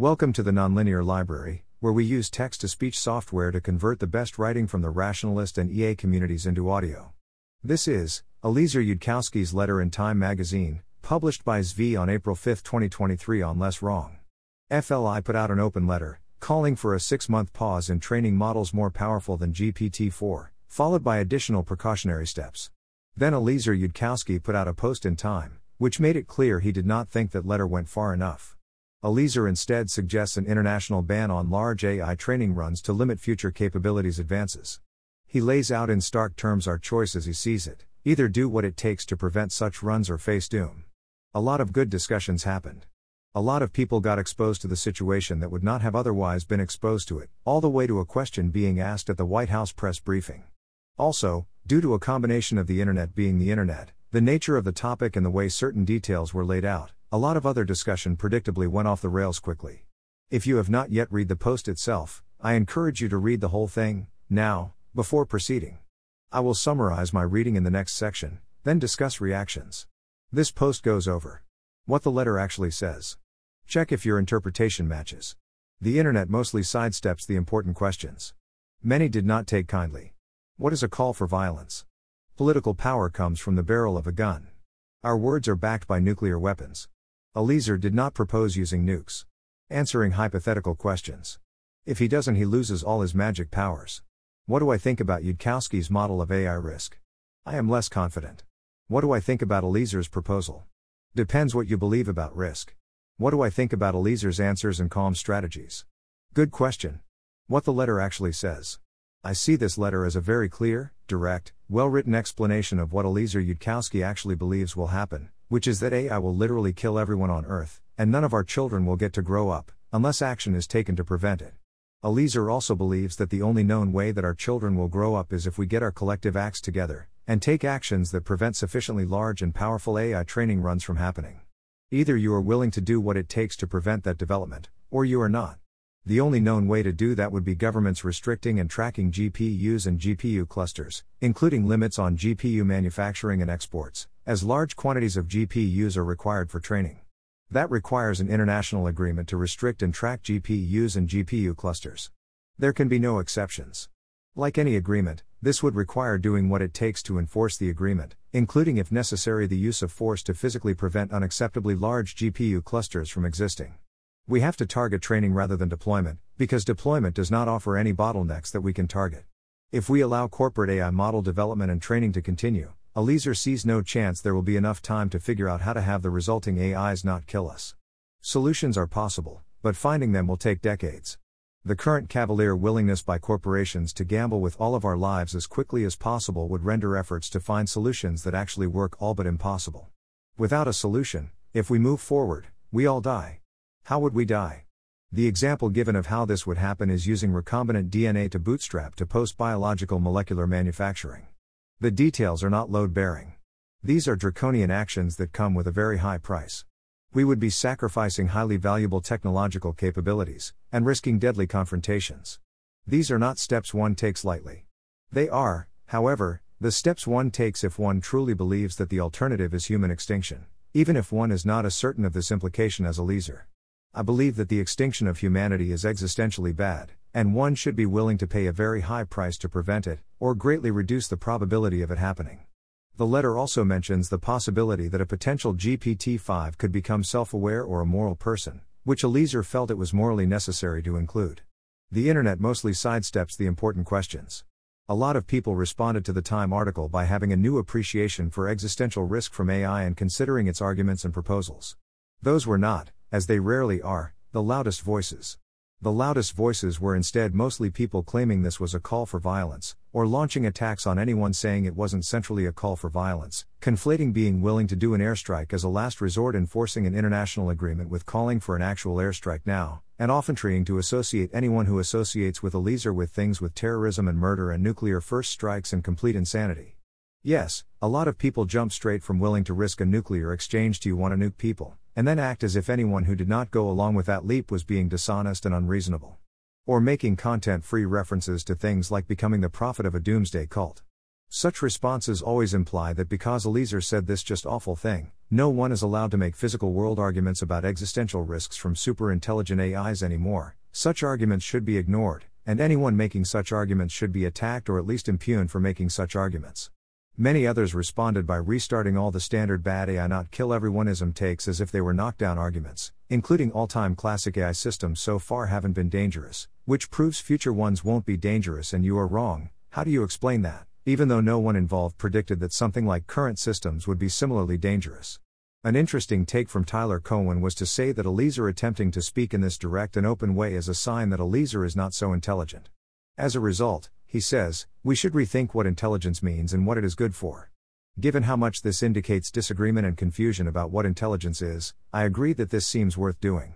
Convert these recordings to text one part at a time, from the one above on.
Welcome to the Nonlinear Library, where we use text to speech software to convert the best writing from the rationalist and EA communities into audio. This is Eliezer Yudkowsky's letter in Time magazine, published by Zvi on April 5, 2023, on LessWrong. FLI put out an open letter, calling for a six month pause in training models more powerful than GPT 4, followed by additional precautionary steps. Then Eliezer Yudkowsky put out a post in Time, which made it clear he did not think that letter went far enough. Eliezer instead suggests an international ban on large AI training runs to limit future capabilities advances. He lays out in stark terms our choice as he sees it either do what it takes to prevent such runs or face doom. A lot of good discussions happened. A lot of people got exposed to the situation that would not have otherwise been exposed to it, all the way to a question being asked at the White House press briefing. Also, due to a combination of the internet being the internet, the nature of the topic and the way certain details were laid out, a lot of other discussion predictably went off the rails quickly. If you have not yet read the post itself, I encourage you to read the whole thing, now, before proceeding. I will summarize my reading in the next section, then discuss reactions. This post goes over what the letter actually says. Check if your interpretation matches. The internet mostly sidesteps the important questions. Many did not take kindly. What is a call for violence? Political power comes from the barrel of a gun. Our words are backed by nuclear weapons. Eliezer did not propose using nukes. Answering hypothetical questions. If he doesn't, he loses all his magic powers. What do I think about Yudkowsky's model of AI risk? I am less confident. What do I think about Eliezer's proposal? Depends what you believe about risk. What do I think about Eliezer's answers and comms strategies? Good question. What the letter actually says. I see this letter as a very clear, direct, well written explanation of what Eliezer Yudkowsky actually believes will happen, which is that AI will literally kill everyone on Earth, and none of our children will get to grow up, unless action is taken to prevent it. Eliezer also believes that the only known way that our children will grow up is if we get our collective acts together, and take actions that prevent sufficiently large and powerful AI training runs from happening. Either you are willing to do what it takes to prevent that development, or you are not. The only known way to do that would be governments restricting and tracking GPUs and GPU clusters, including limits on GPU manufacturing and exports, as large quantities of GPUs are required for training. That requires an international agreement to restrict and track GPUs and GPU clusters. There can be no exceptions. Like any agreement, this would require doing what it takes to enforce the agreement, including if necessary the use of force to physically prevent unacceptably large GPU clusters from existing. We have to target training rather than deployment, because deployment does not offer any bottlenecks that we can target. If we allow corporate AI model development and training to continue, Eliezer sees no chance there will be enough time to figure out how to have the resulting AIs not kill us. Solutions are possible, but finding them will take decades. The current cavalier willingness by corporations to gamble with all of our lives as quickly as possible would render efforts to find solutions that actually work all but impossible. Without a solution, if we move forward, we all die. How would we die? The example given of how this would happen is using recombinant DNA to bootstrap to post biological molecular manufacturing. The details are not load bearing. These are draconian actions that come with a very high price. We would be sacrificing highly valuable technological capabilities, and risking deadly confrontations. These are not steps one takes lightly. They are, however, the steps one takes if one truly believes that the alternative is human extinction, even if one is not as certain of this implication as Eliezer. I believe that the extinction of humanity is existentially bad, and one should be willing to pay a very high price to prevent it, or greatly reduce the probability of it happening. The letter also mentions the possibility that a potential GPT 5 could become self aware or a moral person, which Eliezer felt it was morally necessary to include. The internet mostly sidesteps the important questions. A lot of people responded to the Time article by having a new appreciation for existential risk from AI and considering its arguments and proposals. Those were not, as they rarely are, the loudest voices. The loudest voices were instead mostly people claiming this was a call for violence, or launching attacks on anyone saying it wasn't centrally a call for violence, conflating being willing to do an airstrike as a last resort and forcing an international agreement with calling for an actual airstrike now, and often trying to associate anyone who associates with Eliezer with things with terrorism and murder and nuclear first strikes and complete insanity. Yes, a lot of people jump straight from willing to risk a nuclear exchange to you want to nuke people and then act as if anyone who did not go along with that leap was being dishonest and unreasonable. Or making content free references to things like becoming the prophet of a doomsday cult. Such responses always imply that because Eliezer said this just awful thing, No one is allowed to make physical world arguments about existential risks from super intelligent AIs anymore, such arguments should be ignored, and anyone making such arguments should be attacked or at least impugned for making such arguments. Many others responded by restarting all the standard bad AI not kill everyoneism takes as if they were knockdown arguments, including all time classic AI systems so far haven't been dangerous, which proves future ones won't be dangerous and you are wrong. How do you explain that? even though no one involved predicted that something like current systems would be similarly dangerous. An interesting take from Tyler Cowen was to say that Eliezer attempting to speak in this direct and open way is a sign that Eliezer is not so intelligent. As a result, he says, we should rethink what intelligence means and what it is good for. Given how much this indicates disagreement and confusion about what intelligence is, I agree that this seems worth doing.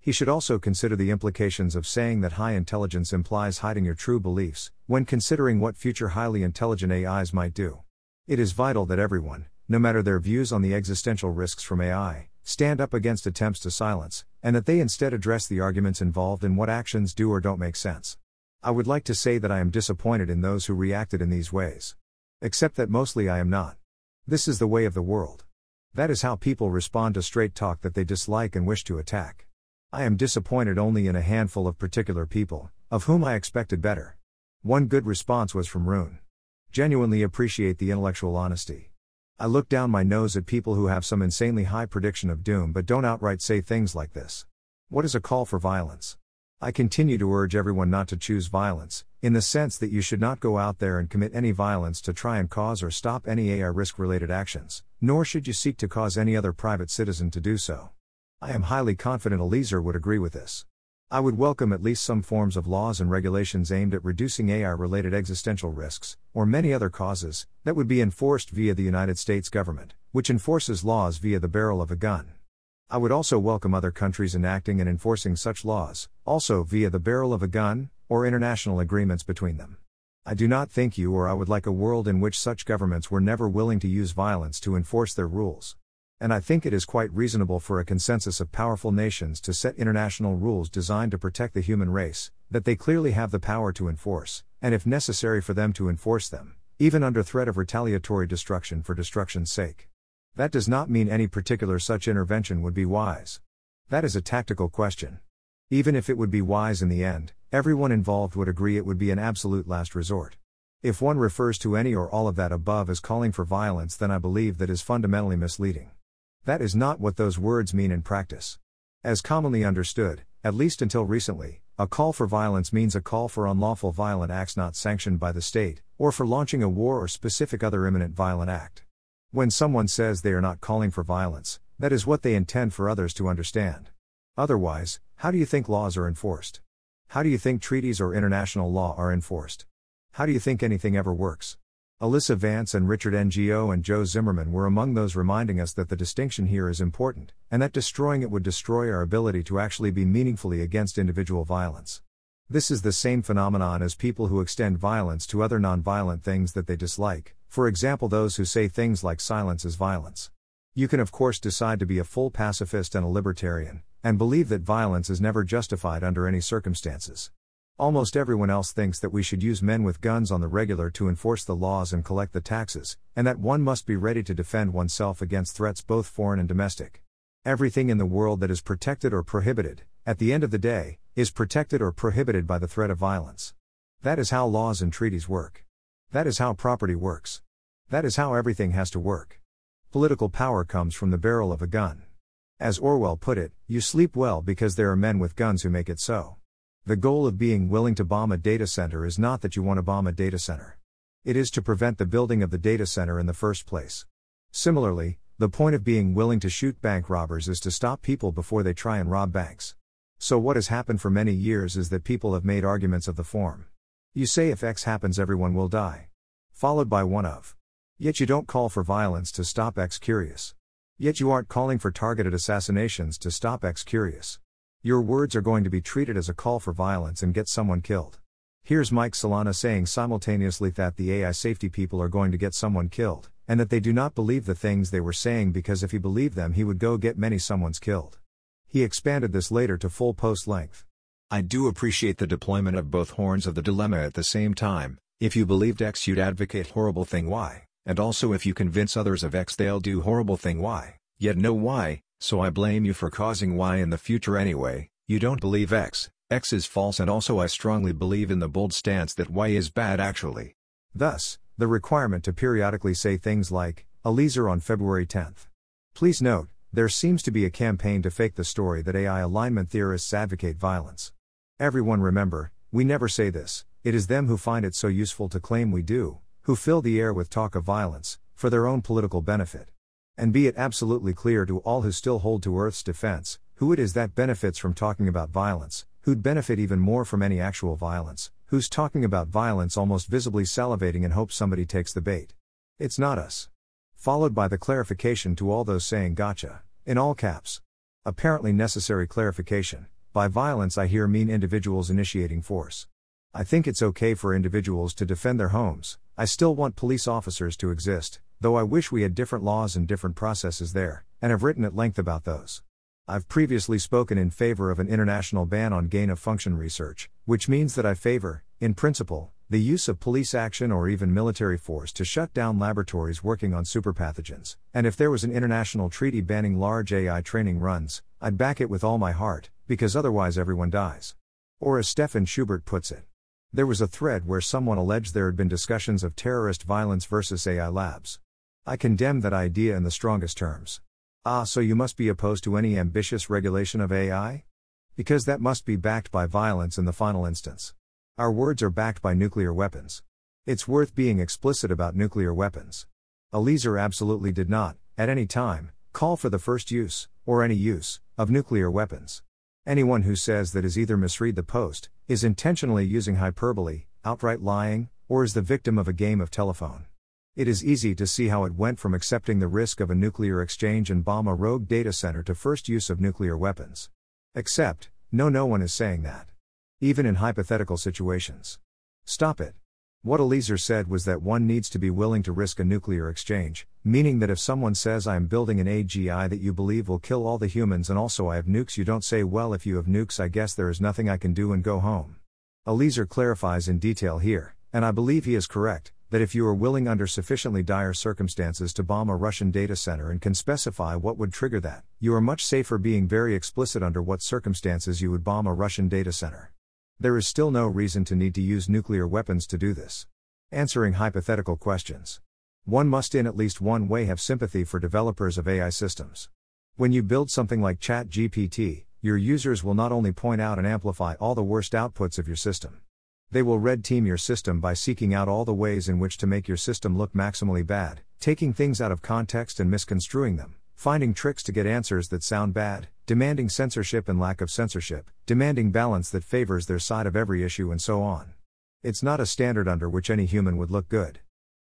He should also consider the implications of saying that high intelligence implies hiding your true beliefs, when considering what future highly intelligent AIs might do. It is vital that everyone, no matter their views on the existential risks from AI, stand up against attempts to silence, and that they instead address the arguments involved in what actions do or don't make sense. I would like to say that I am disappointed in those who reacted in these ways. Except that mostly I am not. This is the way of the world. That is how people respond to straight talk that they dislike and wish to attack. I am disappointed only in a handful of particular people, of whom I expected better. One good response was from roon. Genuinely appreciate the intellectual honesty. I look down my nose at people who have some insanely high prediction of doom but don't outright say things like this. What is a call for violence? I continue to urge everyone not to choose violence, in the sense that you should not go out there and commit any violence to try and cause or stop any AI risk related actions, nor should you seek to cause any other private citizen to do so. I am highly confident Eliezer would agree with this. I would welcome at least some forms of laws and regulations aimed at reducing AI related existential risks, or many other causes, that would be enforced via the United States government, which enforces laws via the barrel of a gun. I would also welcome other countries enacting and enforcing such laws, also via the barrel of a gun, or international agreements between them. I do not think you or I would like a world in which such governments were never willing to use violence to enforce their rules and I think it is quite reasonable for a consensus of powerful nations to set international rules designed to protect the human race, that they clearly have the power to enforce, and if necessary for them to enforce them, even under threat of retaliatory destruction for destruction's sake. That does not mean any particular such intervention would be wise. That is a tactical question. Even if it would be wise in the end, everyone involved would agree it would be an absolute last resort. If one refers to any or all of that above as calling for violence, then I believe that is fundamentally misleading. That is not what those words mean in practice. As commonly understood, at least until recently, a call for violence means a call for unlawful violent acts not sanctioned by the state, or for launching a war or specific other imminent violent act. When someone says they are not calling for violence, that is what they intend for others to understand. Otherwise, how do you think laws are enforced? How do you think treaties or international law are enforced? How do you think anything ever works? Alyssa Vance and Richard Ngo and Joe Zimmerman were among those reminding us that the distinction here is important, and that destroying it would destroy our ability to actually be meaningfully against individual violence. This is the same phenomenon as people who extend violence to other nonviolent things that they dislike, for example, those who say things like silence is violence. You can, of course, decide to be a full pacifist and a libertarian, and believe that violence is never justified under any circumstances. Almost everyone else thinks that we should use men with guns on the regular to enforce the laws and collect the taxes, and that one must be ready to defend oneself against threats both foreign and domestic. Everything in the world that is protected or prohibited, at the end of the day, is protected or prohibited by the threat of violence. That is how laws and treaties work. That is how property works. That is how everything has to work. Political power comes from the barrel of a gun. As Orwell put it, you sleep well because there are men with guns who make it so. The goal of being willing to bomb a data center is not that you want to bomb a data center. It is to prevent the building of the data center in the first place. Similarly, the point of being willing to shoot bank robbers is to stop people before they try and rob banks. So, what has happened for many years is that people have made arguments of the form. You say if X happens, everyone will die. Followed by one of. Yet you don't call for violence to stop X curious. Yet you aren't calling for targeted assassinations to stop X curious. Your words are going to be treated as a call for violence and get someone killed. Here's Mike Solana saying simultaneously that the AI safety people are going to get someone killed, and that they do not believe the things they were saying because if he believed them, he would go get many someone's killed. He expanded this later to full post length. I do appreciate the deployment of both horns of the dilemma at the same time. If you believed X, you'd advocate horrible thing Y, and also if you convince others of X, they'll do horrible thing Y. Yet know Y, so I blame you for causing Y in the future anyway. You don't believe X, X is false and also I strongly believe in the bold stance that Y is bad actually. Thus, the requirement to periodically say things like, "A Eliezer on February 10th. Please note, there seems to be a campaign to fake the story that AI alignment theorists advocate violence. Everyone remember, we never say this, it is them who find it so useful to claim we do, who fill the air with talk of violence, for their own political benefit. And be it absolutely clear to all who still hold to Earth's defense, who it is that benefits from talking about violence, who'd benefit even more from any actual violence, who's talking about violence almost visibly salivating in hopes somebody takes the bait. It's not us. Followed by the clarification to all those saying gotcha, in all caps. Apparently necessary clarification. By violence, I here mean individuals initiating force. I think it's okay for individuals to defend their homes, I still want police officers to exist, though I wish we had different laws and different processes there, and have written at length about those. I've previously spoken in favor of an international ban on gain of function research, which means that I favor, in principle, the use of police action or even military force to shut down laboratories working on superpathogens. And if there was an international treaty banning large AI training runs, I'd back it with all my heart, because otherwise everyone dies. Or as Stefan Schubert puts it, there was a thread where someone alleged there had been discussions of terrorist violence versus AI labs. I condemn that idea in the strongest terms. Ah, so you must be opposed to any ambitious regulation of AI? Because that must be backed by violence in the final instance. Our words are backed by nuclear weapons. It's worth being explicit about nuclear weapons. Eliezer absolutely did not, at any time, call for the first use, or any use, of nuclear weapons. Anyone who says that is either misread the post, is intentionally using hyperbole, outright lying, or is the victim of a game of telephone. It is easy to see how it went from accepting the risk of a nuclear exchange and bomb a rogue data center to first use of nuclear weapons. Except, no, no one is saying that. Even in hypothetical situations. Stop it. What Eliezer said was that one needs to be willing to risk a nuclear exchange, meaning that if someone says I am building an AGI that you believe will kill all the humans and also I have nukes, you don't say, well, if you have nukes, I guess there is nothing I can do and go home. Eliezer clarifies in detail here, and I believe he is correct, that if you are willing under sufficiently dire circumstances to bomb a Russian data center and can specify what would trigger that, you are much safer being very explicit under what circumstances you would bomb a Russian data center. There is still no reason to need to use nuclear weapons to do this. Answering hypothetical questions. One must, in at least one way, have sympathy for developers of AI systems. When you build something like ChatGPT, your users will not only point out and amplify all the worst outputs of your system. They will red team your system by seeking out all the ways in which to make your system look maximally bad, taking things out of context and misconstruing them finding tricks to get answers that sound bad, demanding censorship and lack of censorship, demanding balance that favors their side of every issue, and so on. It's not a standard under which any human would look good.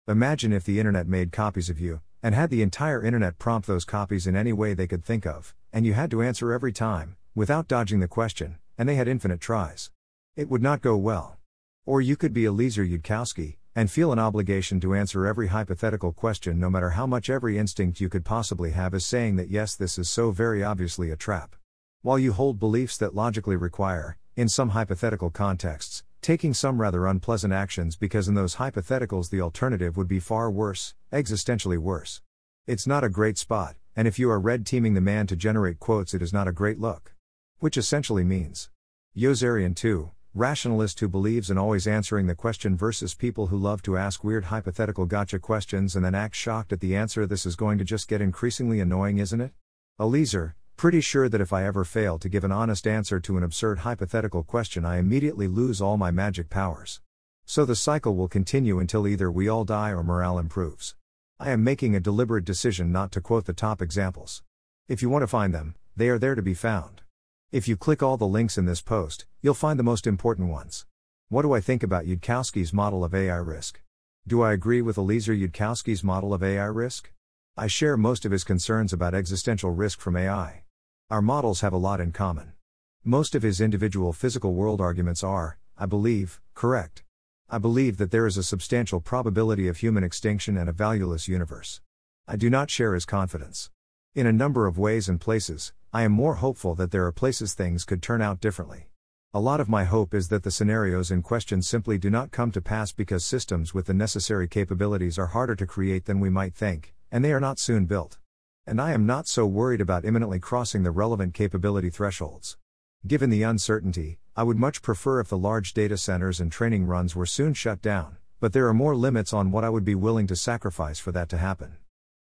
Imagine if the internet made copies of you, and had the entire internet prompt those copies in any way they could think of, and you had to answer every time, without dodging the question, and they had infinite tries. It would not go well. Or you could be Eliezer Yudkowsky, and feel an obligation to answer every hypothetical question no matter how much every instinct you could possibly have is saying that yes, this is so very obviously a trap. While you hold beliefs that logically require, in some hypothetical contexts, taking some rather unpleasant actions because in those hypotheticals the alternative would be far worse, existentially worse. It's not a great spot, and if you are red teaming the man to generate quotes, it is not a great look. Which essentially means Yossarian 2, rationalist who believes in always answering the question versus people who love to ask weird hypothetical gotcha questions and then act shocked at the answer. This is going to just get increasingly annoying, isn't it? Eliezer, pretty sure that if I ever fail to give an honest answer to an absurd hypothetical question, I immediately lose all my magic powers. So the cycle will continue until either we all die or morale improves. I am making a deliberate decision not to quote the top examples. If you want to find them, they are there to be found. If you click all the links in this post, you'll find the most important ones. What do I think about Yudkowsky's model of AI risk? Do I agree with Eliezer Yudkowsky's model of AI risk? I share most of his concerns about existential risk from AI. Our models have a lot in common. Most of his individual physical world arguments are, I believe, correct. I believe that there is a substantial probability of human extinction and a valueless universe. I do not share his confidence. In a number of ways and places, I am more hopeful that there are places things could turn out differently. A lot of my hope is that the scenarios in question simply do not come to pass because systems with the necessary capabilities are harder to create than we might think, and they are not soon built. And I am not so worried about imminently crossing the relevant capability thresholds. Given the uncertainty, I would much prefer if the large data centers and training runs were soon shut down, but there are more limits on what I would be willing to sacrifice for that to happen.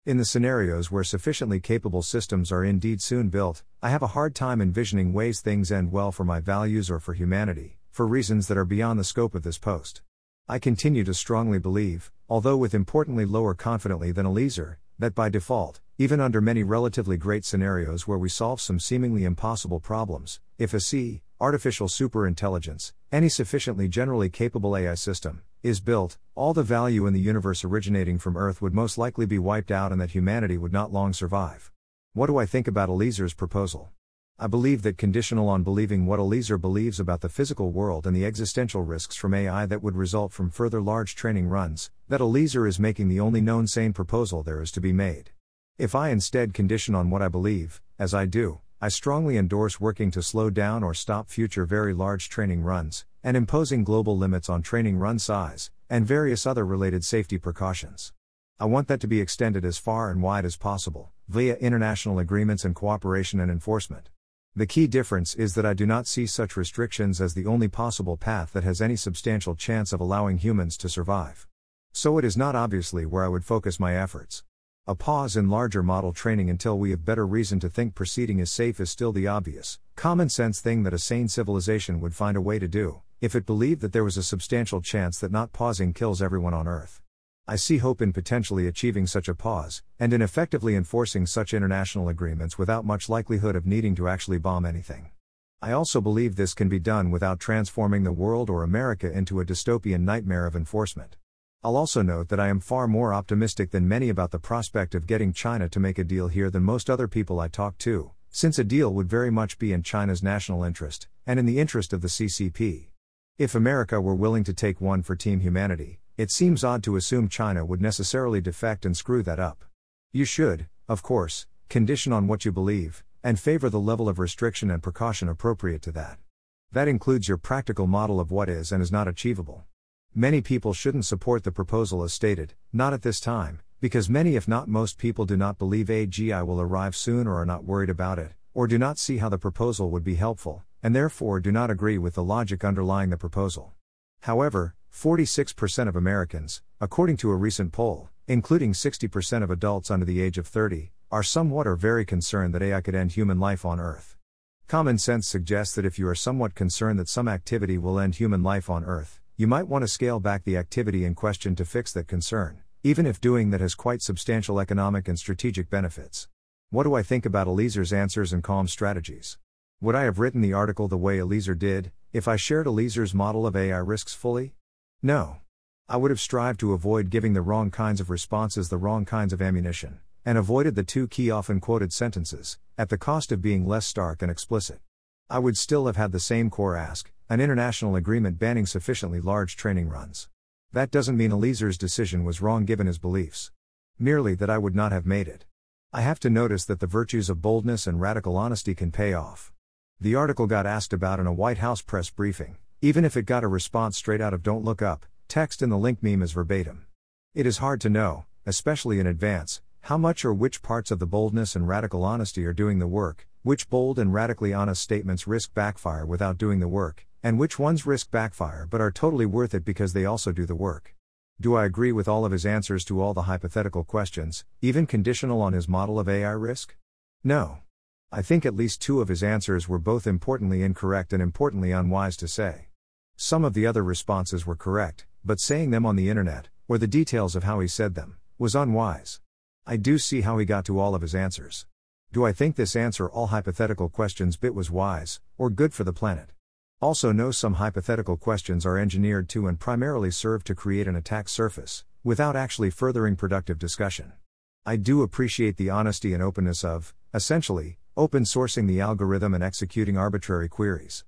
In the scenarios where sufficiently capable systems are indeed soon built, I have a hard time envisioning ways things end well for my values or for humanity, for reasons that are beyond the scope of this post. I continue to strongly believe, although with importantly lower confidently than Eliezer, that by default, even under many relatively great scenarios where we solve some seemingly impossible problems, if a C, artificial superintelligence, any sufficiently generally capable AI system, is built, all the value in the universe originating from Earth would most likely be wiped out and that humanity would not long survive. What do I think about Eliezer's proposal? I believe that conditional on believing what Eliezer believes about the physical world and the existential risks from AI that would result from further large training runs, that Eliezer is making the only known sane proposal there is to be made. If I instead condition on what I believe, as I do, I strongly endorse working to slow down or stop future very large training runs, and imposing global limits on training run size, and various other related safety precautions. I want that to be extended as far and wide as possible, via international agreements and cooperation and enforcement. The key difference is that I do not see such restrictions as the only possible path that has any substantial chance of allowing humans to survive. So it is not obviously where I would focus my efforts. A pause in larger model training until we have better reason to think proceeding is safe is still the obvious, common sense thing that a sane civilization would find a way to do, if it believed that there was a substantial chance that not pausing kills everyone on Earth. I see hope in potentially achieving such a pause, and in effectively enforcing such international agreements without much likelihood of needing to actually bomb anything. I also believe this can be done without transforming the world or America into a dystopian nightmare of enforcement. I'll also note that I am far more optimistic than many about the prospect of getting China to make a deal here than most other people I talk to, since a deal would very much be in China's national interest, and in the interest of the CCP. If America were willing to take one for Team Humanity, it seems odd to assume China would necessarily defect and screw that up. You should, of course, condition on what you believe, and favor the level of restriction and precaution appropriate to that. That includes your practical model of what is and is not achievable. Many people shouldn't support the proposal as stated, not at this time, because many, if not most people, do not believe AGI will arrive soon or are not worried about it, or do not see how the proposal would be helpful, and therefore do not agree with the logic underlying the proposal. However, 46% of Americans, according to a recent poll, including 60% of adults under the age of 30, are somewhat or very concerned that AI could end human life on Earth. Common sense suggests that if you are somewhat concerned that some activity will end human life on Earth, you might want to scale back the activity in question to fix that concern, even if doing that has quite substantial economic and strategic benefits. What do I think about Eliezer's answers and comms strategies? Would I have written the article the way Eliezer did, if I shared Eliezer's model of AI risks fully? No. I would have strived to avoid giving the wrong kinds of responses the wrong kinds of ammunition, and avoided the two key often quoted sentences, at the cost of being less stark and explicit. I would still have had the same core ask, an international agreement banning sufficiently large training runs. That doesn't mean Eliezer's decision was wrong given his beliefs. Merely that I would not have made it. I have to notice that the virtues of boldness and radical honesty can pay off. The article got asked about in a White House press briefing, even if it got a response straight out of Don't Look Up, text in the link meme is verbatim. It is hard to know, especially in advance, how much or which parts of the boldness and radical honesty are doing the work, which bold and radically honest statements risk backfire without doing the work, and which ones risk backfire but are totally worth it because they also do the work. Do I agree with all of his answers to all the hypothetical questions, even conditional on his model of AI risk? No. I think at least two of his answers were both importantly incorrect and importantly unwise to say. Some of the other responses were correct, but saying them on the internet, or the details of how he said them, was unwise. I do see how he got to all of his answers. Do I think this answer all hypothetical questions bit was wise, or good for the planet? Also, know some hypothetical questions are engineered to and primarily serve to create an attack surface, without actually furthering productive discussion. I do appreciate the honesty and openness of, essentially, open sourcing the algorithm and executing arbitrary queries.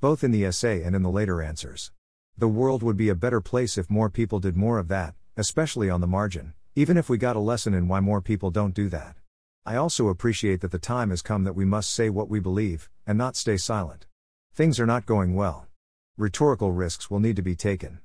Both in the essay and in the later answers. The world would be a better place if more people did more of that, especially on the margin, even if we got a lesson in why more people don't do that. I also appreciate that the time has come that we must say what we believe, and not stay silent. Things are not going well. Rhetorical risks will need to be taken.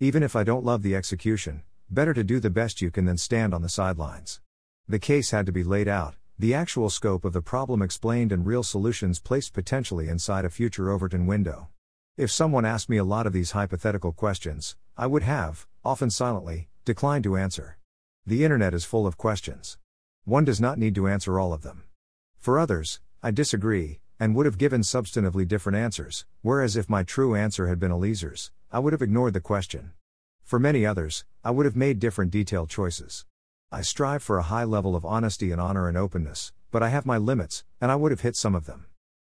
Even if I don't love the execution, better to do the best you can than stand on the sidelines. The case had to be laid out, The actual scope of the problem explained and real solutions placed potentially inside a future Overton window. If someone asked me a lot of these hypothetical questions, I would have, often silently, declined to answer. The internet is full of questions. One does not need to answer all of them. For others, I disagree, and would have given substantively different answers, whereas if my true answer had been Eliezer's, I would have ignored the question. For many others, I would have made different detailed choices. I strive for a high level of honesty and honor and openness, but I have my limits, and I would have hit some of them.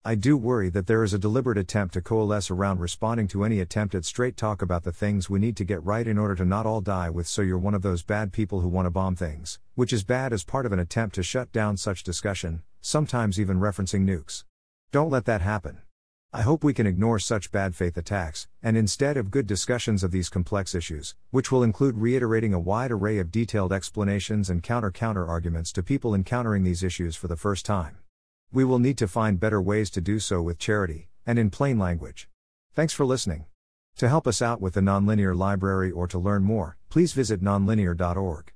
I do worry that there is a deliberate attempt to coalesce around responding to any attempt at straight talk about the things we need to get right in order to not all die with so you're one of those bad people who want to bomb things, which is bad as part of an attempt to shut down such discussion, sometimes even referencing nukes. Don't let that happen. I hope we can ignore such bad faith attacks, and instead have good discussions of these complex issues, which will include reiterating a wide array of detailed explanations and counter counter arguments to people encountering these issues for the first time. We will need to find better ways to do so with charity, and in plain language. Thanks for listening. To help us out with the Nonlinear Library or to learn more, please visit nonlinear.org.